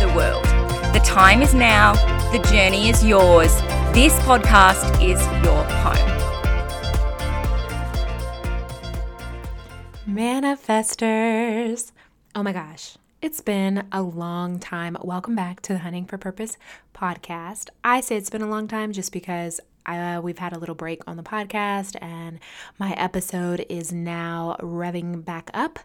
the world. The time is now, the journey is yours. This podcast is your home. Manifestors. Oh my gosh, it's been a long time. Welcome back to the Hunting for Purpose podcast. I say it's been a long time just because uh, we've had a little break on the podcast and my episode is now revving back up.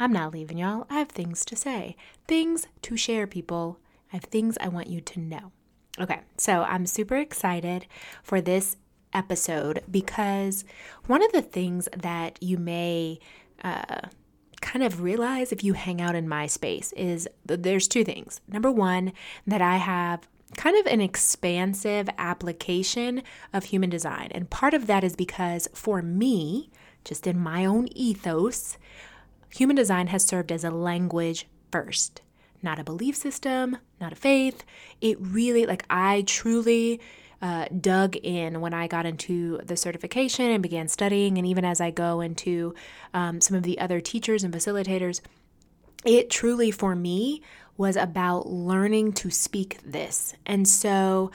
I'm not leaving y'all. I have things to say, things to share, people. I have things I want you to know. Okay, so I'm super excited for this episode because one of the things that you may uh, kind of realize if you hang out in my space is there's two things. Number one, that I have kind of an expansive application of human design. And part of that is because for me, just in my own ethos, human design has served as a language first, not a belief system, not a faith. It really, like, I truly uh, dug in when I got into the certification and began studying, and even as I go into um, some of the other teachers and facilitators, it truly for me was about learning to speak this. And so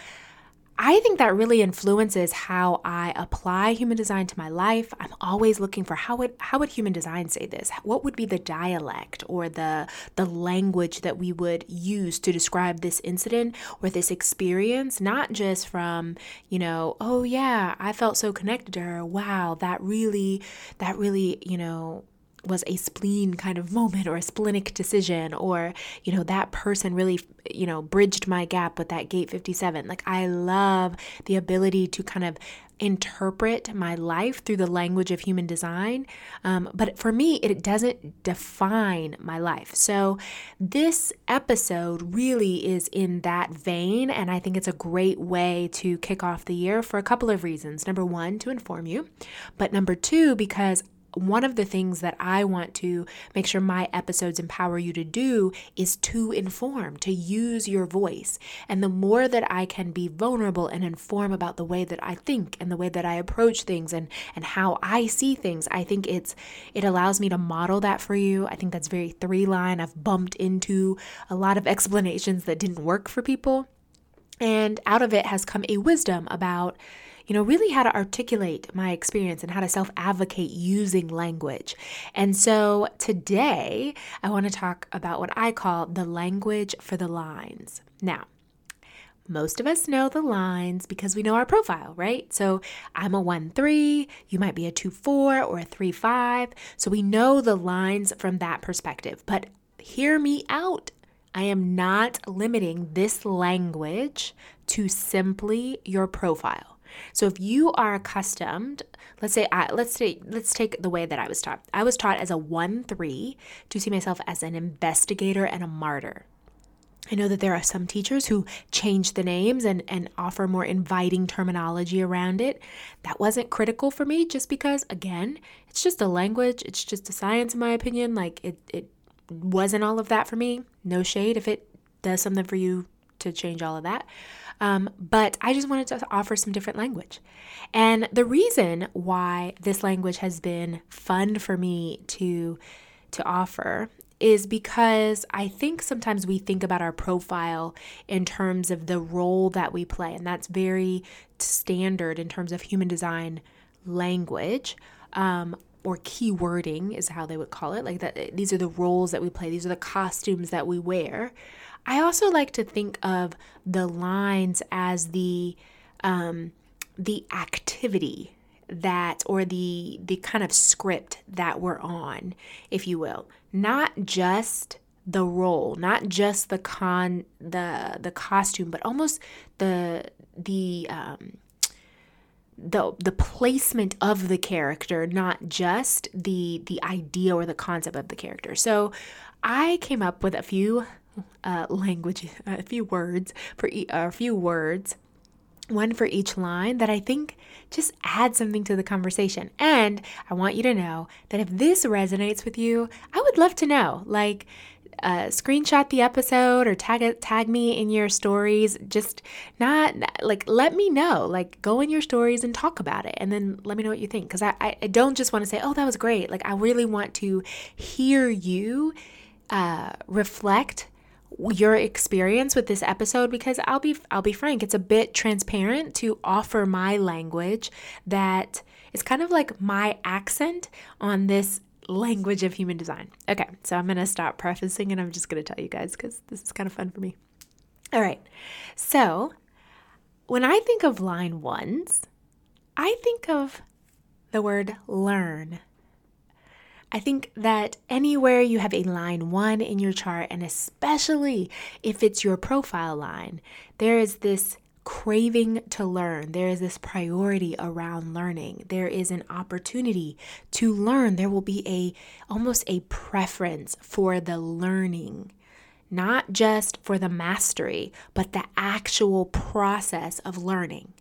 I think that really influences how I apply human design to my life. I'm always looking for how would how would human design say this? What would be the dialect or the the language that we would use to describe this incident or this experience, not just from, you know, oh yeah, I felt so connected to her. Wow, that really that really, you know, was a spleen kind of moment or a splenic decision or you know that person really you know bridged my gap with that gate 57 like i love the ability to kind of interpret my life through the language of human design um, but for me it doesn't define my life. So this episode really is in that vein and i think it's a great way to kick off the year for a couple of reasons. Number one to inform you but number two because one of the things that I want to make sure my episodes empower you to do is to inform, to use your voice. And the more that I can be vulnerable and inform about the way that I think and the way that I approach things and and how I see things, I think it's it allows me to model that for you. I think that's very three line. I've bumped into a lot of explanations that didn't work for people. And out of it has come a wisdom about you know, really how to articulate my experience and how to self advocate using language. And so today, I want to talk about what I call the language for the lines. Now, most of us know the lines because we know our profile, right? So I'm a 1 3, you might be a 2 4 or a 3 5. So we know the lines from that perspective. But hear me out. I am not limiting this language to simply your profile. So if you are accustomed, let's say I, let's say let's take the way that I was taught. I was taught as a 1-3 to see myself as an investigator and a martyr. I know that there are some teachers who change the names and, and offer more inviting terminology around it. That wasn't critical for me just because, again, it's just a language, it's just a science, in my opinion. Like, it, it wasn't all of that for me. No shade if it does something for you to change all of that. Um, but I just wanted to offer some different language. And the reason why this language has been fun for me to to offer is because I think sometimes we think about our profile in terms of the role that we play, and that's very standard in terms of human design language. Um, or keywording is how they would call it. Like that, these are the roles that we play. These are the costumes that we wear. I also like to think of the lines as the um, the activity that or the the kind of script that we're on, if you will. Not just the role, not just the con the the costume, but almost the the um the the placement of the character, not just the the idea or the concept of the character. So I came up with a few uh, language, a few words for e- a few words one for each line that I think just add something to the conversation. And I want you to know that if this resonates with you, I would love to know. Like, uh, screenshot the episode or tag tag me in your stories. Just not like let me know. Like go in your stories and talk about it, and then let me know what you think. Because I, I don't just want to say, oh, that was great. Like I really want to hear you uh, reflect your experience with this episode because I'll be I'll be frank, it's a bit transparent to offer my language that is kind of like my accent on this language of human design. Okay, so I'm going to stop prefacing and I'm just going to tell you guys cuz this is kind of fun for me. All right. So, when I think of line ones, I think of the word learn. I think that anywhere you have a line one in your chart, and especially if it's your profile line, there is this craving to learn. There is this priority around learning. There is an opportunity to learn. There will be a almost a preference for the learning. Not just for the mastery, but the actual process of learning.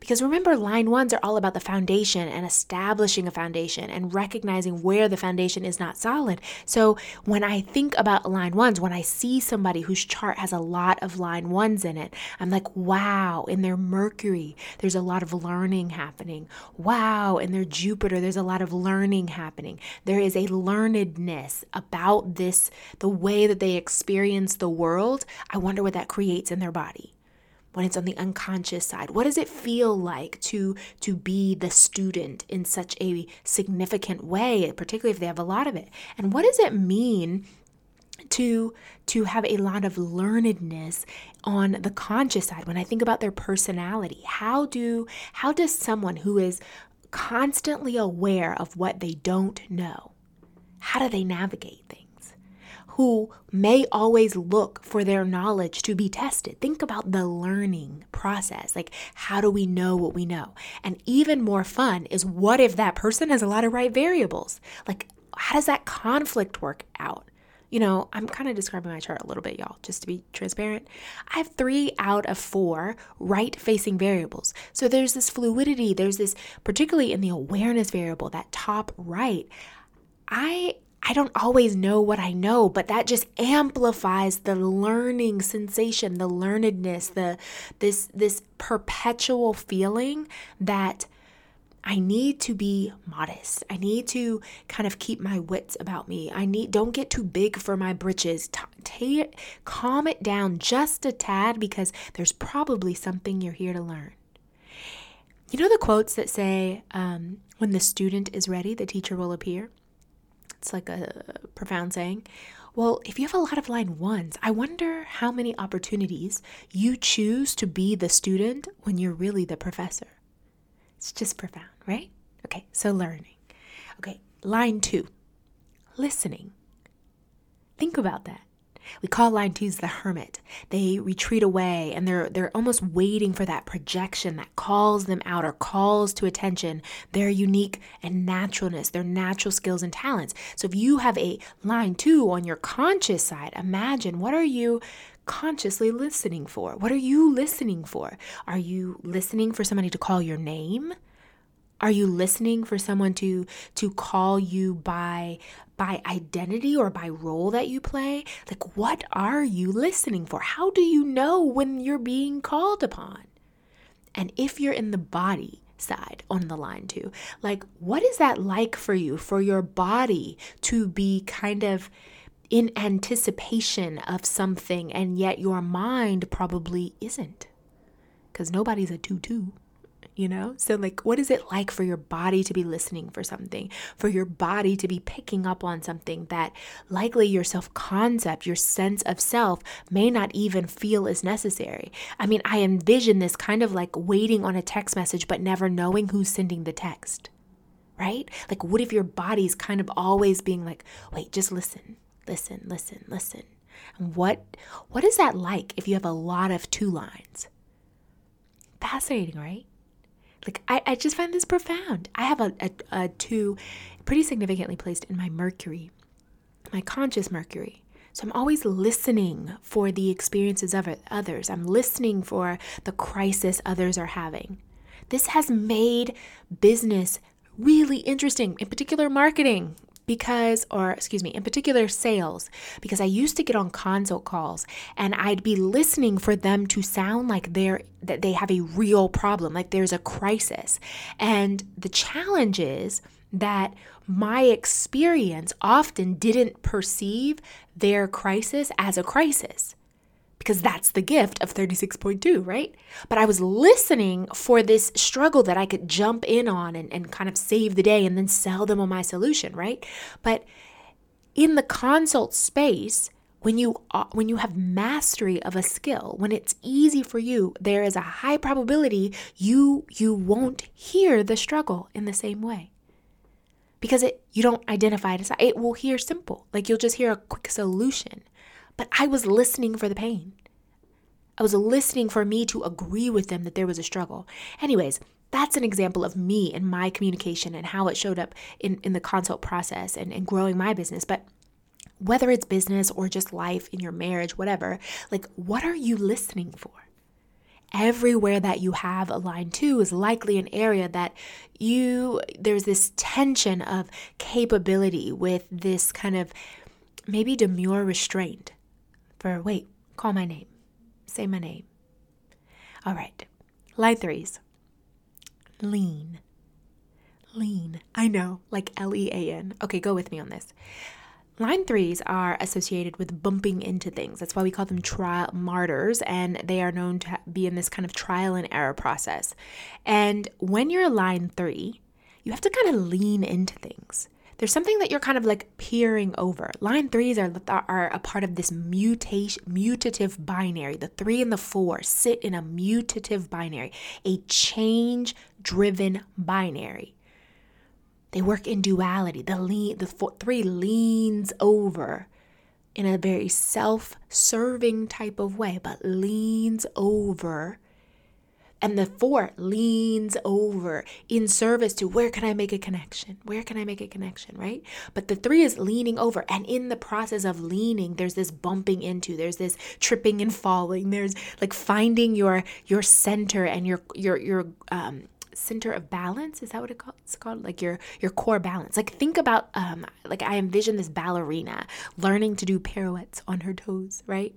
Because remember, line ones are all about the foundation and establishing a foundation and recognizing where the foundation is not solid. So when I think about line ones, when I see somebody whose chart has a lot of line ones in it, I'm like, wow, in their Mercury, there's a lot of learning happening. Wow, in their Jupiter, there's a lot of learning happening. There is a learnedness about this, the way that they experience the world. I wonder what that creates in their body when it's on the unconscious side? What does it feel like to to be the student in such a significant way particularly if they have a lot of it? And what does it mean to to have a lot of learnedness on the conscious side? When i think about their personality how do how does someone who is constantly aware of what they don't know how do they navigate things who may always look for their knowledge to be tested. Think about the learning process. Like, how do we know what we know? And even more fun is what if that person has a lot of right variables? Like, how does that conflict work out? You know, I'm kind of describing my chart a little bit, y'all, just to be transparent. I have three out of four right facing variables. So there's this fluidity, there's this, particularly in the awareness variable, that top right. I I don't always know what I know, but that just amplifies the learning sensation, the learnedness, the this this perpetual feeling that I need to be modest. I need to kind of keep my wits about me. I need don't get too big for my britches. T- t- calm it down just a tad because there's probably something you're here to learn. You know the quotes that say, um, "When the student is ready, the teacher will appear." It's like a profound saying. Well, if you have a lot of line ones, I wonder how many opportunities you choose to be the student when you're really the professor. It's just profound, right? Okay, so learning. Okay, line two listening. Think about that. We call line twos the hermit. They retreat away and they're they're almost waiting for that projection that calls them out or calls to attention their unique and naturalness, their natural skills and talents. So if you have a line two on your conscious side, imagine what are you consciously listening for? What are you listening for? Are you listening for somebody to call your name? Are you listening for someone to to call you by by identity or by role that you play? Like what are you listening for? How do you know when you're being called upon? And if you're in the body side on the line too, like what is that like for you for your body to be kind of in anticipation of something and yet your mind probably isn't? Cuz nobody's a 2-2 you know? So, like, what is it like for your body to be listening for something, for your body to be picking up on something that likely your self concept, your sense of self may not even feel is necessary? I mean, I envision this kind of like waiting on a text message, but never knowing who's sending the text, right? Like, what if your body's kind of always being like, wait, just listen, listen, listen, listen. And what what is that like if you have a lot of two lines? Fascinating, right? Like, I, I just find this profound. I have a, a, a two pretty significantly placed in my Mercury, my conscious Mercury. So I'm always listening for the experiences of others. I'm listening for the crisis others are having. This has made business really interesting, in particular marketing because, or excuse me, in particular sales, because I used to get on consult calls and I'd be listening for them to sound like they're that they have a real problem, like there's a crisis. And the challenge is that my experience often didn't perceive their crisis as a crisis because that's the gift of 36.2, right? But I was listening for this struggle that I could jump in on and, and kind of save the day and then sell them on my solution, right? But in the consult space, when you uh, when you have mastery of a skill when it's easy for you there is a high probability you you won't hear the struggle in the same way because it you don't identify it as it will hear simple like you'll just hear a quick solution but I was listening for the pain. I was listening for me to agree with them that there was a struggle. Anyways, that's an example of me and my communication and how it showed up in, in the consult process and, and growing my business. But whether it's business or just life in your marriage, whatever, like what are you listening for? Everywhere that you have a line two is likely an area that you, there's this tension of capability with this kind of maybe demure restraint for wait, call my name, say my name. All right, line threes. Lean. Lean. I know, like L E A N. Okay, go with me on this. Line threes are associated with bumping into things. That's why we call them trial martyrs, and they are known to be in this kind of trial and error process. And when you're a line three, you have to kind of lean into things there's something that you're kind of like peering over. Line threes are, are a part of this mutation, mutative binary. The three and the four sit in a mutative binary, a change driven binary. They work in duality. The lean, the four, three leans over in a very self-serving type of way, but leans over and the four leans over in service to where can I make a connection? Where can I make a connection, right? But the three is leaning over. And in the process of leaning, there's this bumping into, there's this tripping and falling. There's like finding your your center and your your your um center of balance is that what it's called like your your core balance like think about um like i envision this ballerina learning to do pirouettes on her toes right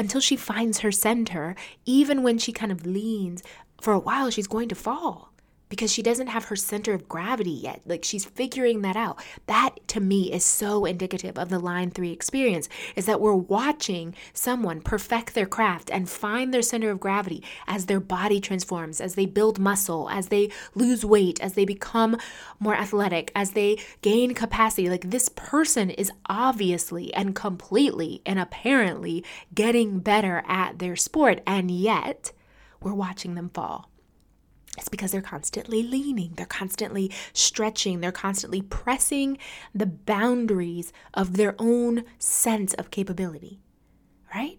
until she finds her center, even when she kind of leans, for a while she's going to fall because she doesn't have her center of gravity yet. Like she's figuring that out. That to me is so indicative of the line three experience is that we're watching someone perfect their craft and find their center of gravity as their body transforms, as they build muscle, as they lose weight, as they become more athletic, as they gain capacity. Like this person is obviously and completely and apparently getting better at their sport. And yet, we're watching them fall. It's because they're constantly leaning, they're constantly stretching, they're constantly pressing the boundaries of their own sense of capability, right?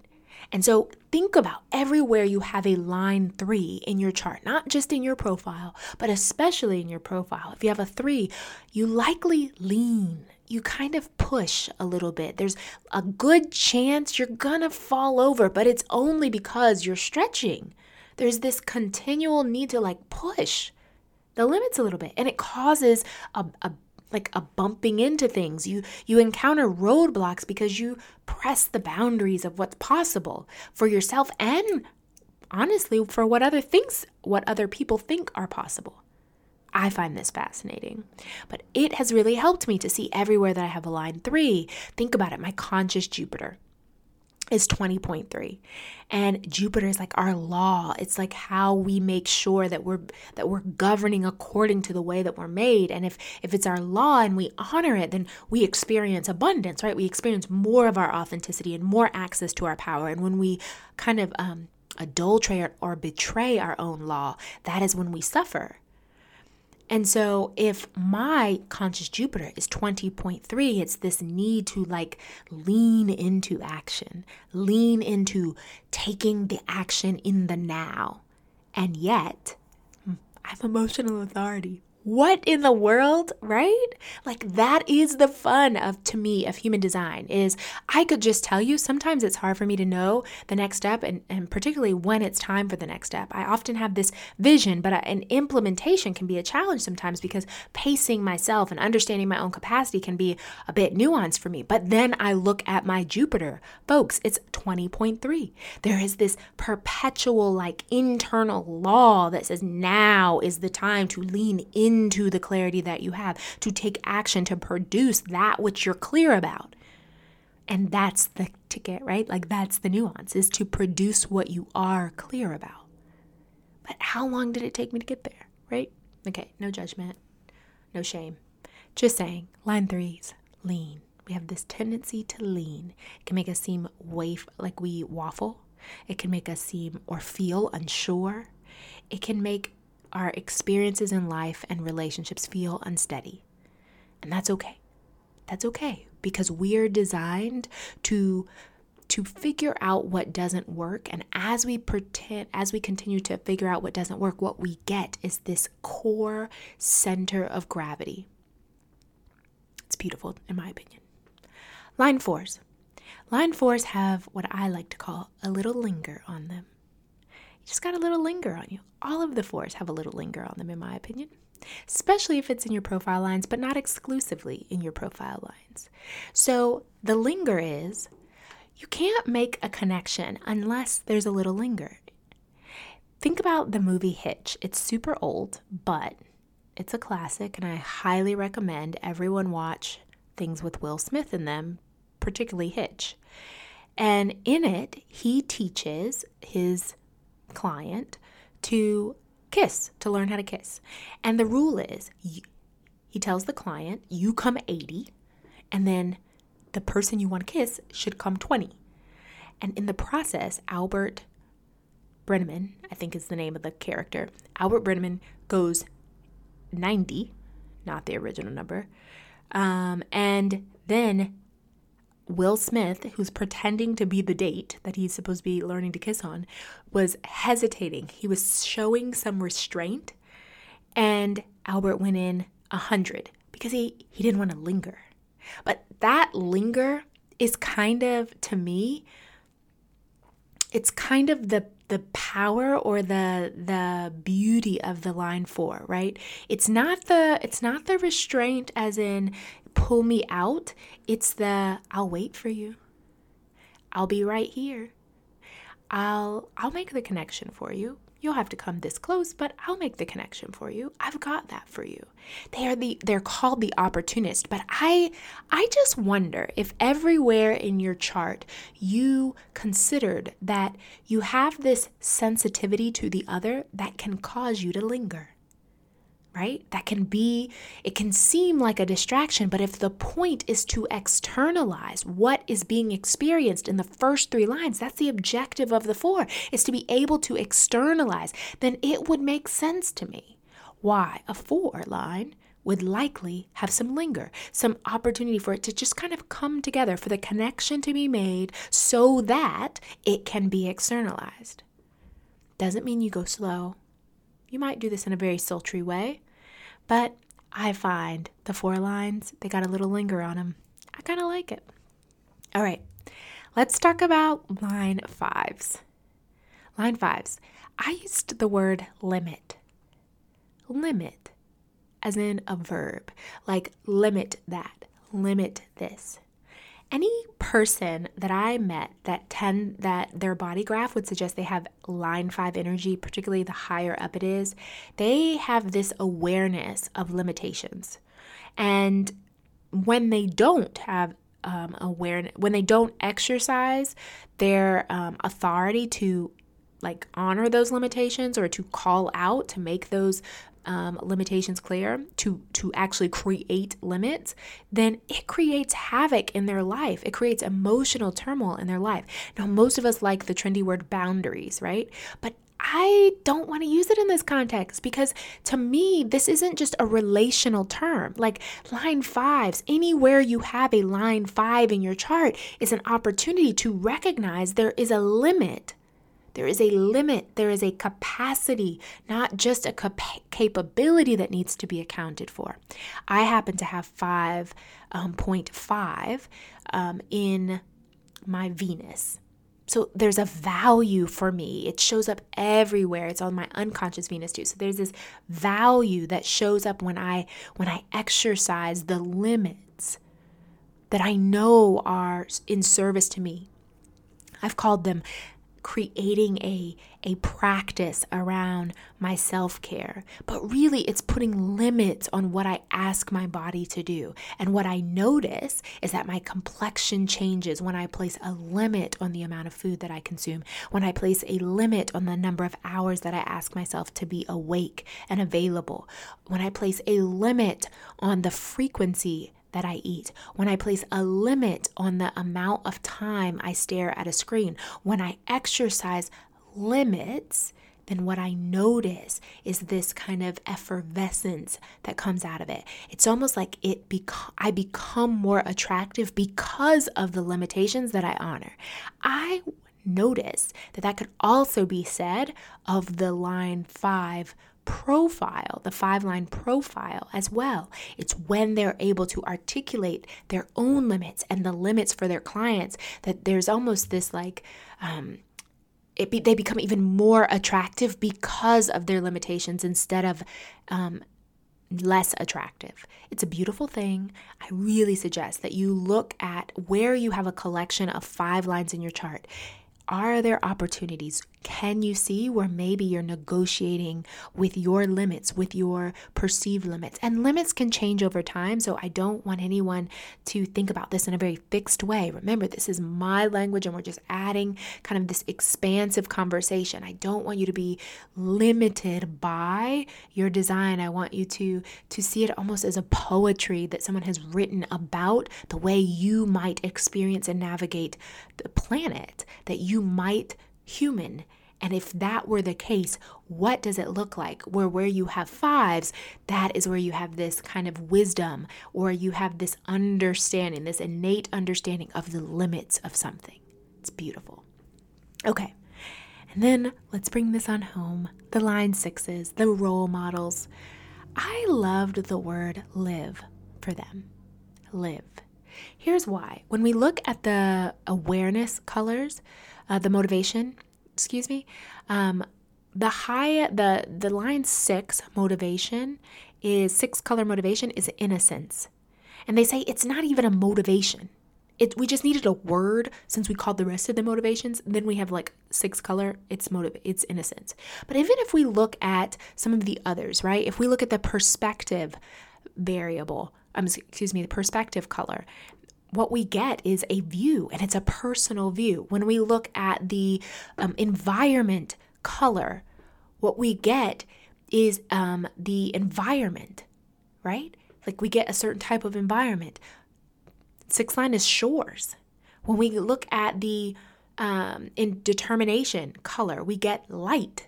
And so think about everywhere you have a line three in your chart, not just in your profile, but especially in your profile. If you have a three, you likely lean. You kind of push a little bit. There's a good chance you're gonna fall over, but it's only because you're stretching there's this continual need to like push the limits a little bit and it causes a, a like a bumping into things you you encounter roadblocks because you press the boundaries of what's possible for yourself and honestly for what other things what other people think are possible I find this fascinating. But it has really helped me to see everywhere that I have a line three. Think about it my conscious Jupiter. Is 20.3 and jupiter is like our law. It's like how we make sure that we're that we're governing according to the way that we're made. And if if it's our law and we honor it then we experience abundance right? We experience more of our authenticity and more access to our power. And when we kind of um adulterate or betray our own law that is when we suffer and so if my conscious Jupiter is 20.3, it's this need to like lean into action, lean into taking the action in the now. And yet, I have emotional authority what in the world right? Like that is the fun of to me of human design is i could just tell you sometimes it's hard for me to know the next step and, and particularly when it's time for the next step. I often have this vision but an implementation can be a challenge sometimes because pacing myself and understanding my own capacity can be a bit nuanced for me. But then i look at my jupiter. Folks it's 20.3 there is this perpetual like internal law that says now is the time to lean in into the clarity that you have, to take action to produce that which you're clear about. And that's the ticket, right? Like that's the nuance is to produce what you are clear about. But how long did it take me to get there, right? Okay, no judgment, no shame. Just saying, line threes, lean. We have this tendency to lean. It can make us seem waif, like we waffle. It can make us seem or feel unsure. It can make our experiences in life and relationships feel unsteady. And that's okay. That's okay because we're designed to to figure out what doesn't work. And as we pretend as we continue to figure out what doesn't work what we get is this core center of gravity. It's beautiful in my opinion. Line fours. Line fours have what i like to call a little linger on them you just got a little linger on you. All of the fours have a little linger on them, in my opinion, especially if it's in your profile lines, but not exclusively in your profile lines. So the linger is you can't make a connection unless there's a little linger. Think about the movie Hitch. It's super old, but it's a classic, and I highly recommend everyone watch things with Will Smith in them, particularly Hitch. And in it, he teaches his client to kiss, to learn how to kiss. And the rule is you, he tells the client, you come 80, and then the person you want to kiss should come 20. And in the process, Albert Brennaman, I think is the name of the character, Albert Brennaman goes 90, not the original number. Um, and then Will Smith, who's pretending to be the date that he's supposed to be learning to kiss on, was hesitating. He was showing some restraint, and Albert went in a hundred because he, he didn't want to linger. But that linger is kind of, to me, it's kind of the the power or the the beauty of the line 4 right it's not the it's not the restraint as in pull me out. It's the I'll wait for you. I'll be right here. I'll I'll make the connection for you. You'll have to come this close, but I'll make the connection for you. I've got that for you. They are the they're called the opportunist, but I I just wonder if everywhere in your chart you considered that you have this sensitivity to the other that can cause you to linger right? That can be, it can seem like a distraction, but if the point is to externalize what is being experienced in the first three lines, that's the objective of the four, is to be able to externalize, then it would make sense to me why a four line would likely have some linger, some opportunity for it to just kind of come together, for the connection to be made so that it can be externalized. Doesn't mean you go slow, you might do this in a very sultry way, but I find the four lines, they got a little linger on them. I kind of like it. All right, let's talk about line fives. Line fives. I used the word limit. Limit, as in a verb, like limit that, limit this any person that I met that tend that their body graph would suggest they have line 5 energy, particularly the higher up it is, they have this awareness of limitations. And when they don't have um, awareness, when they don't exercise their um, authority to like honor those limitations or to call out to make those um, limitations clear to to actually create limits then it creates havoc in their life. It creates emotional turmoil in their life. Now most of us like the trendy word boundaries right? But I don't want to use it in this context because to me, this isn't just a relational term. Like line fives, anywhere you have a line five in your chart is an opportunity to recognize there is a limit there is a limit, there is a capacity, not just a cap- capability that needs to be accounted for. I happen to have 5.5 um, um, in my Venus. So there's a value for me. It shows up everywhere. It's on my unconscious Venus too. So there's this value that shows up when I when I exercise the limits that I know are in service to me. I've called them creating a a practice around my self-care. But really it's putting limits on what I ask my body to do. And what I notice is that my complexion changes when I place a limit on the amount of food that I consume when I place a limit on the number of hours that I ask myself to be awake and available when I place a limit on the frequency that I eat, when I place a limit on the amount of time I stare at a screen, when I exercise limits, then what I notice is this kind of effervescence that comes out of it. It's almost like it bec- I become more attractive because of the limitations that I honor. I notice that that could also be said of the line 5 profile, the five line profile as well. It's when they're able to articulate their own limits and the limits for their clients that there's almost this like, um, be, they become even more attractive because of their limitations instead of um, less attractive. It's a beautiful thing. I really suggest that you look at where you have a collection of five lines in your chart are there opportunities? Can you see where maybe you're negotiating with your limits, with your perceived limits? And limits can change over time. So I don't want anyone to think about this in a very fixed way. Remember, this is my language and we're just adding kind of this expansive conversation. I don't want you to be limited by your design. I want you to, to see it almost as a poetry that someone has written about the way you might experience and navigate the planet, that you might human. And if that were the case, what does it look like? Where where you have fives, that is where you have this kind of wisdom or you have this understanding, this innate understanding of the limits of something. It's beautiful. Okay. And then let's bring this on home. The line sixes, the role models. I loved the word live for them. Live. Here's why. When we look at the awareness colors, uh, the motivation, excuse me, um, the high, the the line six motivation is six color motivation is innocence, and they say it's not even a motivation. It, we just needed a word since we called the rest of the motivations. Then we have like six color. It's motive. It's innocence. But even if we look at some of the others, right? If we look at the perspective variable, um, excuse me, the perspective color, what we get is a view and it's a personal view. When we look at the um, environment color, what we get is um, the environment, right? Like we get a certain type of environment. Six line is shores. When we look at the um, in determination color, we get light.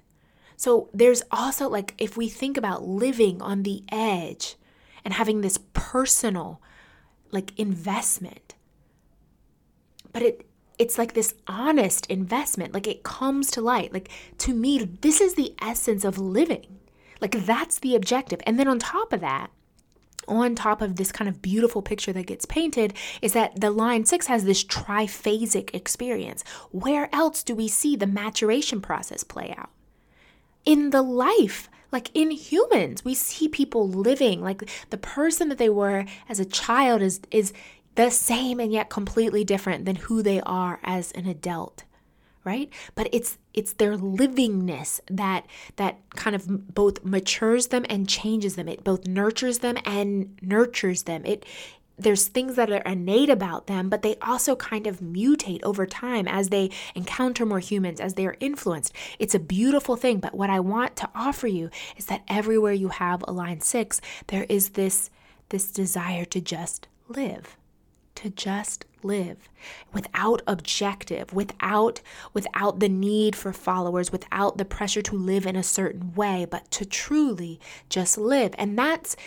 So there's also like if we think about living on the edge and having this personal like investment. But it it's like this honest investment. Like it comes to light. Like to me, this is the essence of living. Like that's the objective. And then on top of that, on top of this kind of beautiful picture that gets painted is that the line six has this triphasic experience. Where else do we see the maturation process play out? In the life like in humans, we see people living like the person that they were as a child is is the same and yet completely different than who they are as an adult right? But it's it's their livingness that that kind of both matures them and changes them. It both nurtures them and nurtures them. It there's things that are innate about them, but they also kind of mutate over time as they encounter more humans, as they are influenced. It's a beautiful thing. But what I want to offer you is that everywhere you have a line six, there is this, this desire to just live, to just live without objective without without the need for followers without the pressure to live in a certain way but to truly just live and that's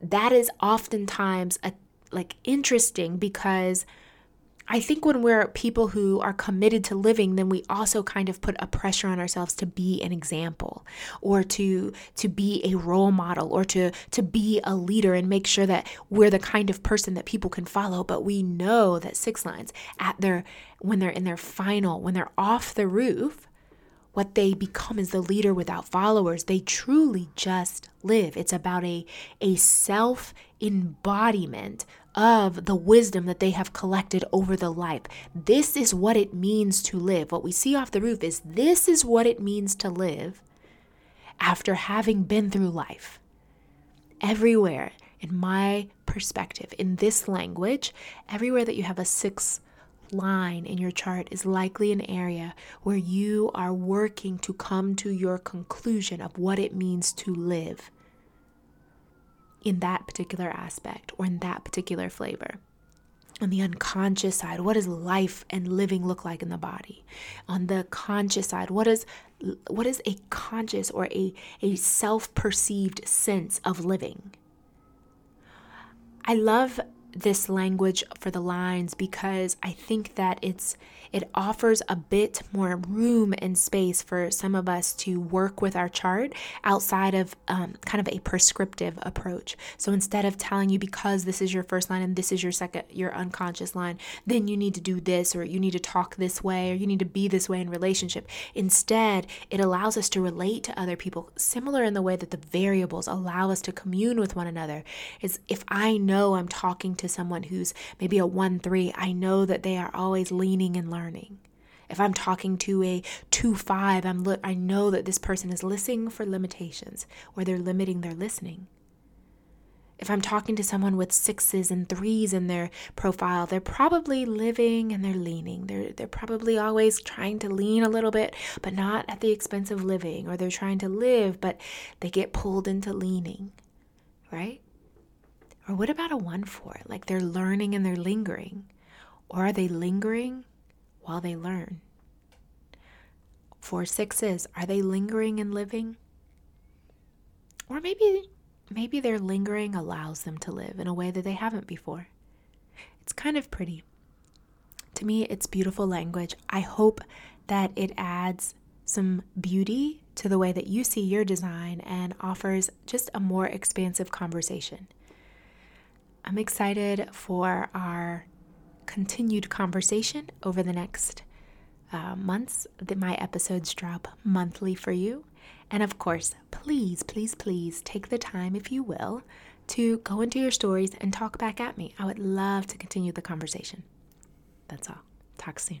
that is oftentimes a like interesting because I think when we're people who are committed to living, then we also kind of put a pressure on ourselves to be an example or to to be a role model or to to be a leader and make sure that we're the kind of person that people can follow. But we know that six lines at their when they're in their final, when they're off the roof, what they become is the leader without followers. They truly just live. It's about a, a self embodiment of the wisdom that they have collected over the life. This is what it means to live. What we see off the roof is this is what it means to live after having been through life. Everywhere, in my perspective, in this language, everywhere that you have a six line in your chart is likely an area where you are working to come to your conclusion of what it means to live in that particular aspect or in that particular flavor. On the unconscious side, what does life and living look like in the body? On the conscious side, what is what is a conscious or a, a self-perceived sense of living? I love this language for the lines because I think that it's it offers a bit more room and space for some of us to work with our chart outside of um, kind of a prescriptive approach. So instead of telling you because this is your first line and this is your second, your unconscious line, then you need to do this or you need to talk this way or you need to be this way in relationship. Instead, it allows us to relate to other people similar in the way that the variables allow us to commune with one another. Is if I know I'm talking to someone who's maybe a 1 3, I know that they are always leaning and learning. If I'm talking to a 2 5, I'm li- I know that this person is listening for limitations or they're limiting their listening. If I'm talking to someone with sixes and threes in their profile, they're probably living and they're leaning. They're, they're probably always trying to lean a little bit, but not at the expense of living. Or they're trying to live, but they get pulled into leaning, right? Or what about a 1 4? Like they're learning and they're lingering. Or are they lingering while they learn? Four sixes, are they lingering and living? Or maybe maybe their lingering allows them to live in a way that they haven't before. It's kind of pretty. To me, it's beautiful language. I hope that it adds some beauty to the way that you see your design and offers just a more expansive conversation. I'm excited for our continued conversation over the next uh, months. That my episodes drop monthly for you. And of course, please, please, please take the time, if you will, to go into your stories and talk back at me. I would love to continue the conversation. That's all. Talk soon.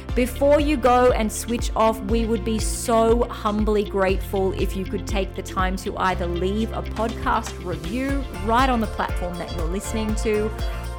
Before you go and switch off, we would be so humbly grateful if you could take the time to either leave a podcast review right on the platform that you're listening to